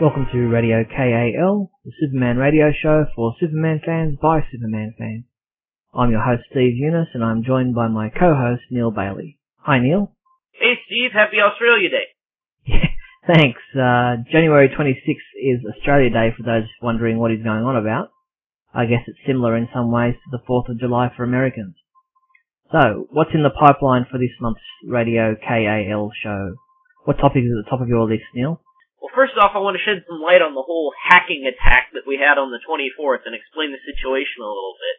Welcome to Radio KAL, the Superman radio show for Superman fans by Superman fans. I'm your host Steve Younis and I'm joined by my co-host Neil Bailey. Hi Neil. Hey Steve, happy Australia Day. Thanks. Uh, January 26th is Australia Day for those wondering what is going on about. I guess it's similar in some ways to the 4th of July for Americans. So, what's in the pipeline for this month's Radio KAL show? What topic is at the top of your list, Neil? Well, first off, I want to shed some light on the whole hacking attack that we had on the 24th and explain the situation a little bit.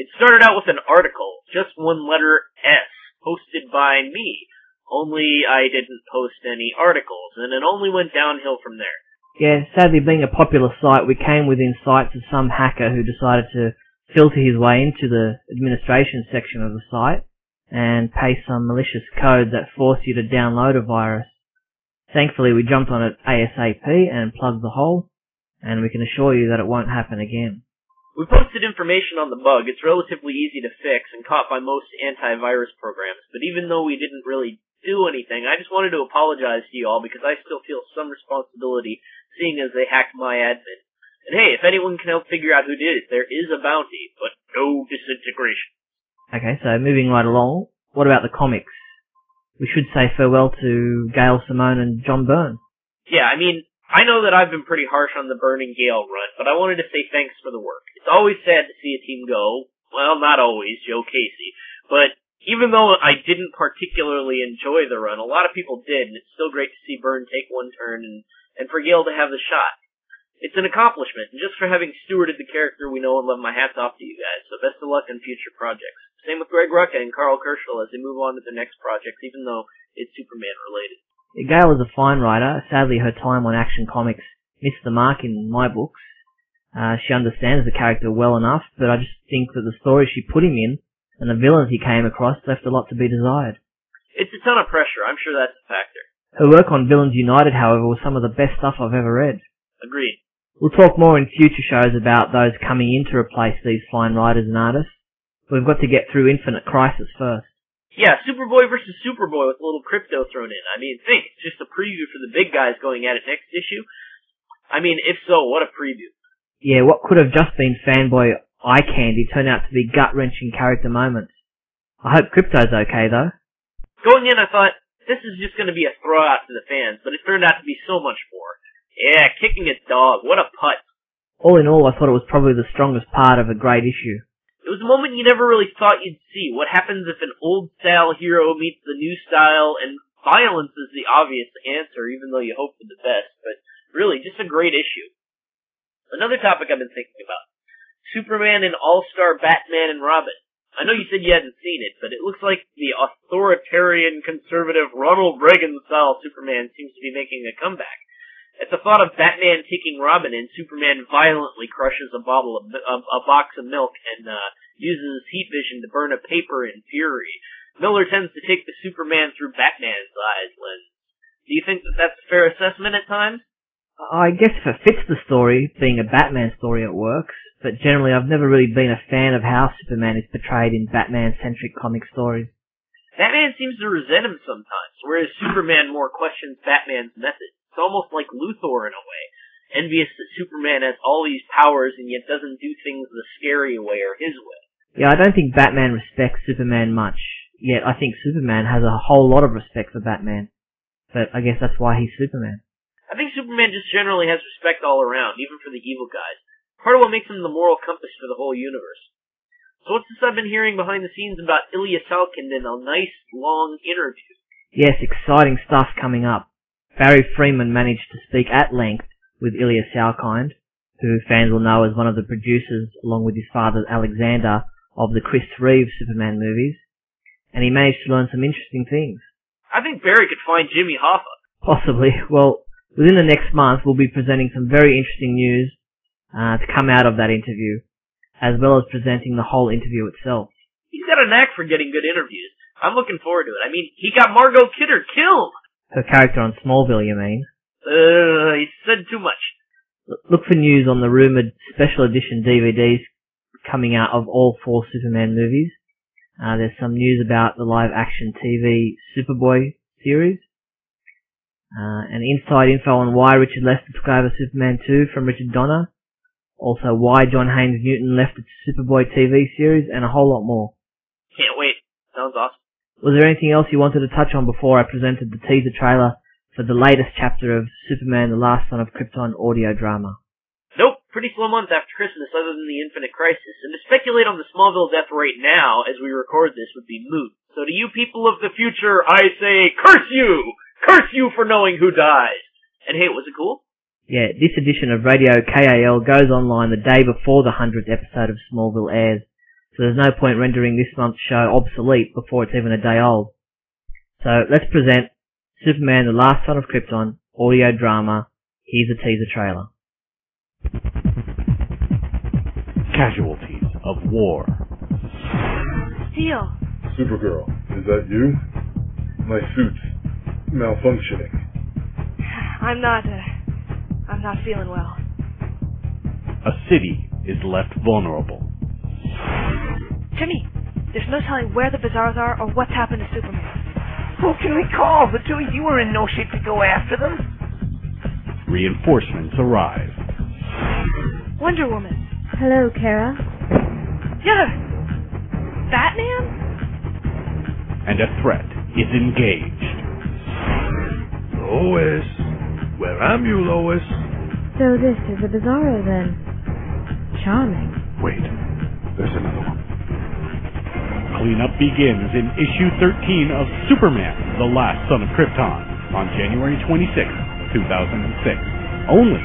It started out with an article, just one letter S, posted by me. Only I didn't post any articles, and it only went downhill from there. Yeah, sadly being a popular site, we came within sight of some hacker who decided to filter his way into the administration section of the site and paste some malicious code that forced you to download a virus. Thankfully, we jumped on it ASAP and plugged the hole, and we can assure you that it won't happen again. We posted information on the bug. It's relatively easy to fix and caught by most antivirus programs, but even though we didn't really do anything, I just wanted to apologize to you all because I still feel some responsibility seeing as they hacked my admin. And hey, if anyone can help figure out who did it, there is a bounty, but no disintegration. Okay, so moving right along, what about the comics? We should say farewell to Gail Simone and John Byrne. Yeah, I mean, I know that I've been pretty harsh on the Byrne and Gail run, but I wanted to say thanks for the work. It's always sad to see a team go. Well, not always, Joe Casey. But even though I didn't particularly enjoy the run, a lot of people did, and it's still great to see Byrne take one turn and, and for Gail to have the shot it's an accomplishment. And just for having stewarded the character we know and love, my hat's off to you guys. So best of luck in future projects. Same with Greg Rucka and Karl Kerschl as they move on to their next projects, even though it's Superman related. Gail is a fine writer. Sadly, her time on Action Comics missed the mark in my books. Uh, she understands the character well enough, but I just think that the story she put him in and the villains he came across left a lot to be desired. It's a ton of pressure. I'm sure that's a factor. Her work on Villains United, however, was some of the best stuff I've ever read. Agreed. We'll talk more in future shows about those coming in to replace these fine writers and artists. We've got to get through Infinite Crisis first. Yeah, Superboy versus Superboy with a little Krypto thrown in. I mean, think, it's just a preview for the big guys going at it next issue. I mean, if so, what a preview. Yeah, what could have just been fanboy eye candy turned out to be gut-wrenching character moments. I hope Krypto's okay though. Going in, I thought, this is just going to be a throwout to the fans, but it turned out to be so much more. Yeah, kicking a dog. What a putt. All in all, I thought it was probably the strongest part of a great issue. It was a moment you never really thought you'd see. What happens if an old style hero meets the new style, and violence is the obvious answer, even though you hope for the best. But really, just a great issue. Another topic I've been thinking about. Superman and All-Star Batman and Robin. I know you said you hadn't seen it, but it looks like the authoritarian, conservative, Ronald Reagan style Superman seems to be making a comeback. At the thought of Batman taking Robin and Superman violently crushes a bottle of a, a box of milk and uh, uses his heat vision to burn a paper in fury, Miller tends to take the Superman through Batman's eyes lens. Do you think that that's a fair assessment at times? I guess if it fits the story, being a Batman story, it works. But generally, I've never really been a fan of how Superman is portrayed in Batman-centric comic stories. Batman seems to resent him sometimes, whereas Superman more questions Batman's methods. It's almost like Luthor in a way. Envious that Superman has all these powers and yet doesn't do things the scary way or his way. Yeah, I don't think Batman respects Superman much. Yet I think Superman has a whole lot of respect for Batman. But I guess that's why he's Superman. I think Superman just generally has respect all around, even for the evil guys. Part of what makes him the moral compass for the whole universe. So what's this I've been hearing behind the scenes about Ilya Salkind in a nice long interview? Yes, exciting stuff coming up. Barry Freiman managed to speak at length with Ilya Salkind, who fans will know as one of the producers, along with his father Alexander, of the Chris Reeve Superman movies, and he managed to learn some interesting things. I think Barry could find Jimmy Hoffa. Possibly. Well, within the next month, we'll be presenting some very interesting news uh, to come out of that interview, as well as presenting the whole interview itself. He's got a knack for getting good interviews. I'm looking forward to it. I mean, he got Margot Kidder killed. Her character on Smallville, you mean? Uh, he said too much. Look for news on the rumored special edition DVDs coming out of all four Superman movies. Uh, there's some news about the live action TV Superboy series. uh, and inside info on why Richard Lester took over Superman 2 from Richard Donner, also why John Haymes Newton left the Superboy TV series, and a whole lot more. Can't wait. Sounds awesome. Was there anything else you wanted to touch on before I presented the teaser trailer for the latest chapter of Superman The Last Son of Krypton audio drama? Nope, pretty slow month after Christmas other than the Infinite Crisis, and to speculate on the Smallville death right now as we record this would be moot. So to you people of the future, I say, curse you! Curse you for knowing who dies! And hey, was it cool? Yeah, this edition of Radio KAL goes online the day before the 100th episode of Smallville airs, so there's no point rendering this month's show obsolete before it's even a day old. So let's present Superman The Last Son of Krypton audio drama. Here's a teaser trailer. Casualties of war. Steel. Supergirl, is that you? My suit's malfunctioning. I'm not, uh, I'm not feeling well. A city is left vulnerable. Jimmy, there's no telling where the Bizarros are or what's happened to Superman. Who can we call? The two of you are in no shape to go after them. Reinforcements arrive. Wonder Woman. Hello, Kara. Yeah. Batman? And a threat is engaged. Lois! Where am you, Lois? So this is a Bizarro then. Charming. Wait, there's another one. Cleanup begins in issue 13 of Superman, The Last Son of Krypton, on January 26, 2006. Only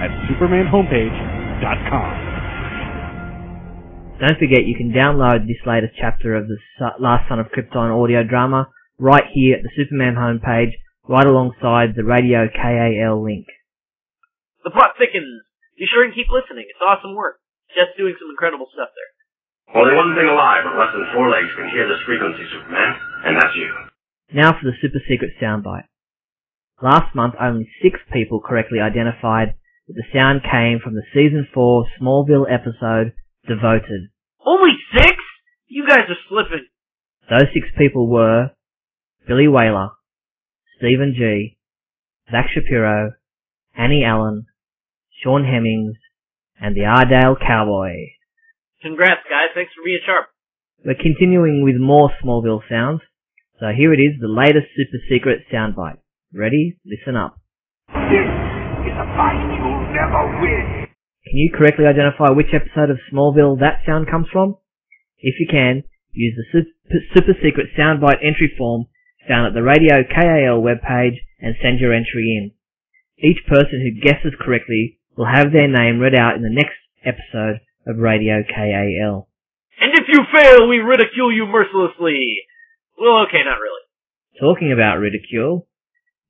at supermanhomepage.com. Don't forget you can download this latest chapter of the Last Son of Krypton audio drama right here at the Superman homepage, right alongside the Radio KAL link. The plot thickens. Be sure and keep listening. It's awesome work. Just doing some incredible stuff there. Only one thing alive with less than four legs can hear this frequency, Superman, and that's you. Now for the super secret soundbite. Last month, only six people correctly identified that the sound came from the season 4 Smallville episode, Devoted. Only six? You guys are slipping. Those six people were Billy Whaler, Stephen G, Zach Shapiro, Annie Allen, Sean Hemmings, and the Ardale Cowboy. Congrats, guys. Thanks for being sharp. We're continuing with more Smallville sounds, so here it is, the latest super secret soundbite. Ready? Listen up. This is a fight you'll never win. Can you correctly identify which episode of Smallville that sound comes from? If you can, use the super, super secret soundbite entry form found at the Radio KAL webpage and send your entry in. Each person who guesses correctly will have their name read out in the next episode of Radio KAL. And if you fail, we ridicule you mercilessly. Well, okay, not really. Talking about ridicule,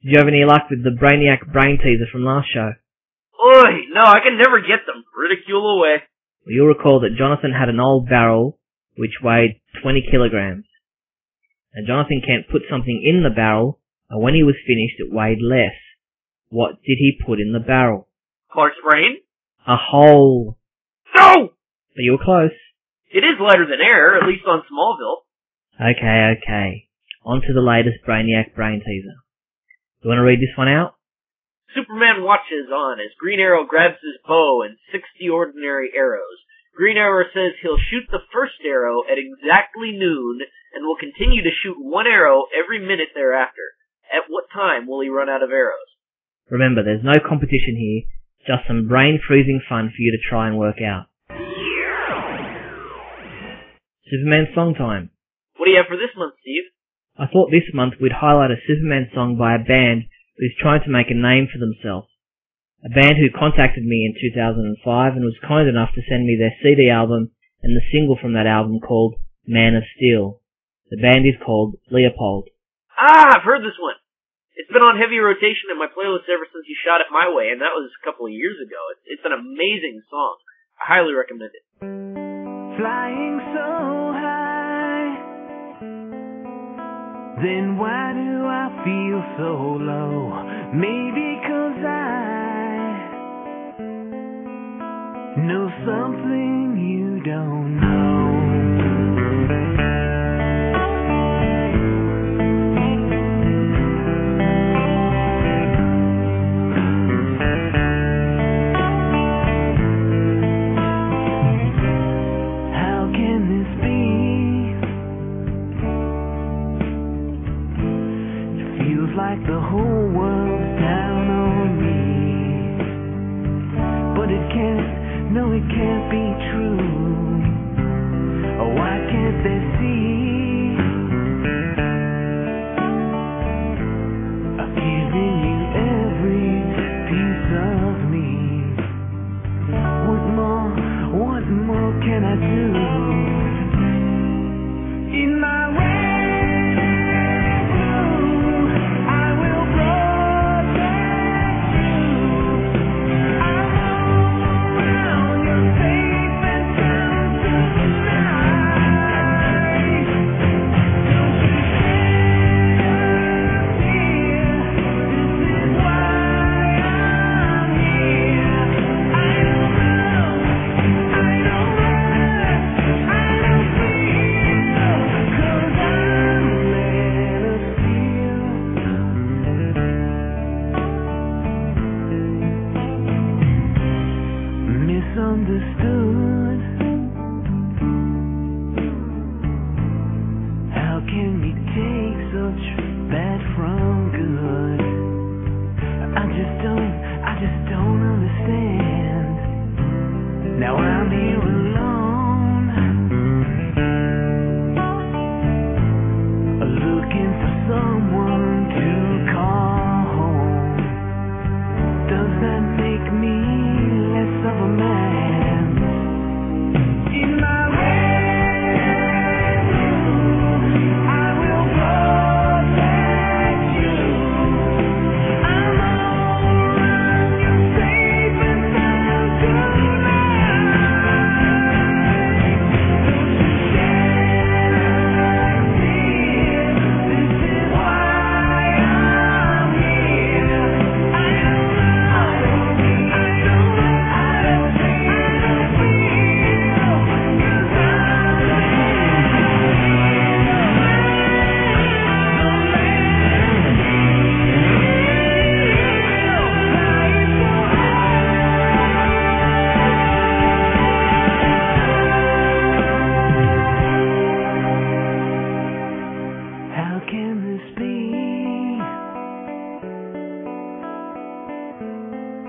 did you have any luck with the Brainiac brain teaser from last show? Oi, no, I can never get them. Ridicule away. Well, you'll recall that Jonathan had an old barrel which weighed 20 kilograms. And Jonathan Kent put something in the barrel, and when he was finished it weighed less. What did he put in the barrel? Clark's brain? A hole. No! But you were close. It is lighter than air, at least on Smallville. Okay, okay. On to the latest Brainiac brain teaser. You want to read this one out? Superman watches on as Green Arrow grabs his bow and 60 ordinary arrows. Green Arrow says he'll shoot the first arrow at exactly noon and will continue to shoot one arrow every minute thereafter. At what time will he run out of arrows? Remember, there's no competition here, just some brain freezing fun for you to try and work out. Superman song time. What do you have for this month, Steve? I thought this month we'd highlight a Superman song by a band who's trying to make a name for themselves. A band who contacted me in 2005 and was kind enough to send me their CD album and the single from that album called Man of Steel. The band is called Leopold. Ah, I've heard this one. It's been on heavy rotation in my playlist ever since you shot it my way, and that was a couple of years ago. It's, it's an amazing song. I highly recommend it. Flying so high, then why do I feel so low? Maybe 'cause I know something you don't know. decir. understood.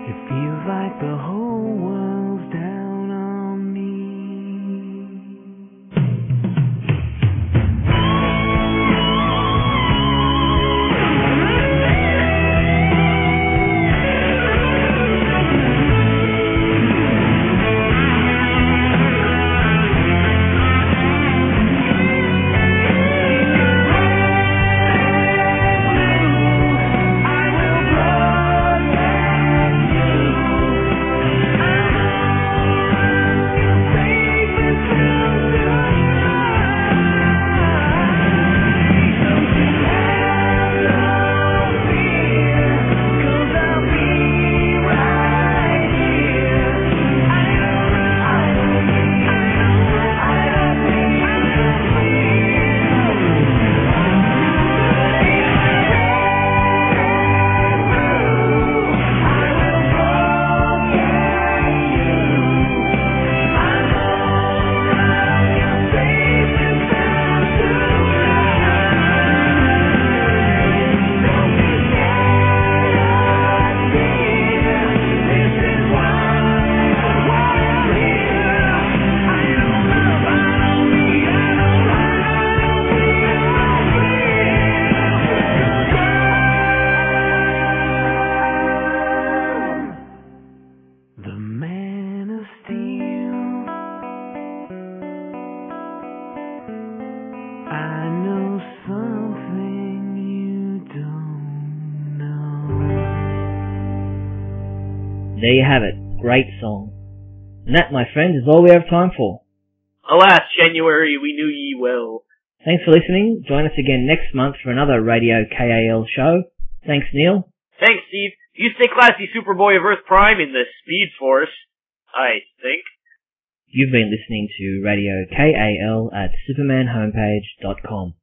It feels like the whole world's down. There you have it. Great song. And that, my friends, is all we have time for. Alas, January, we knew ye well. Thanks for listening. Join us again next month for another Radio KAL show. Thanks, Neil. Thanks, Steve. You stay classy, Superboy of Earth Prime in the Speed Force, I think. You've been listening to Radio KAL at supermanhomepage.com.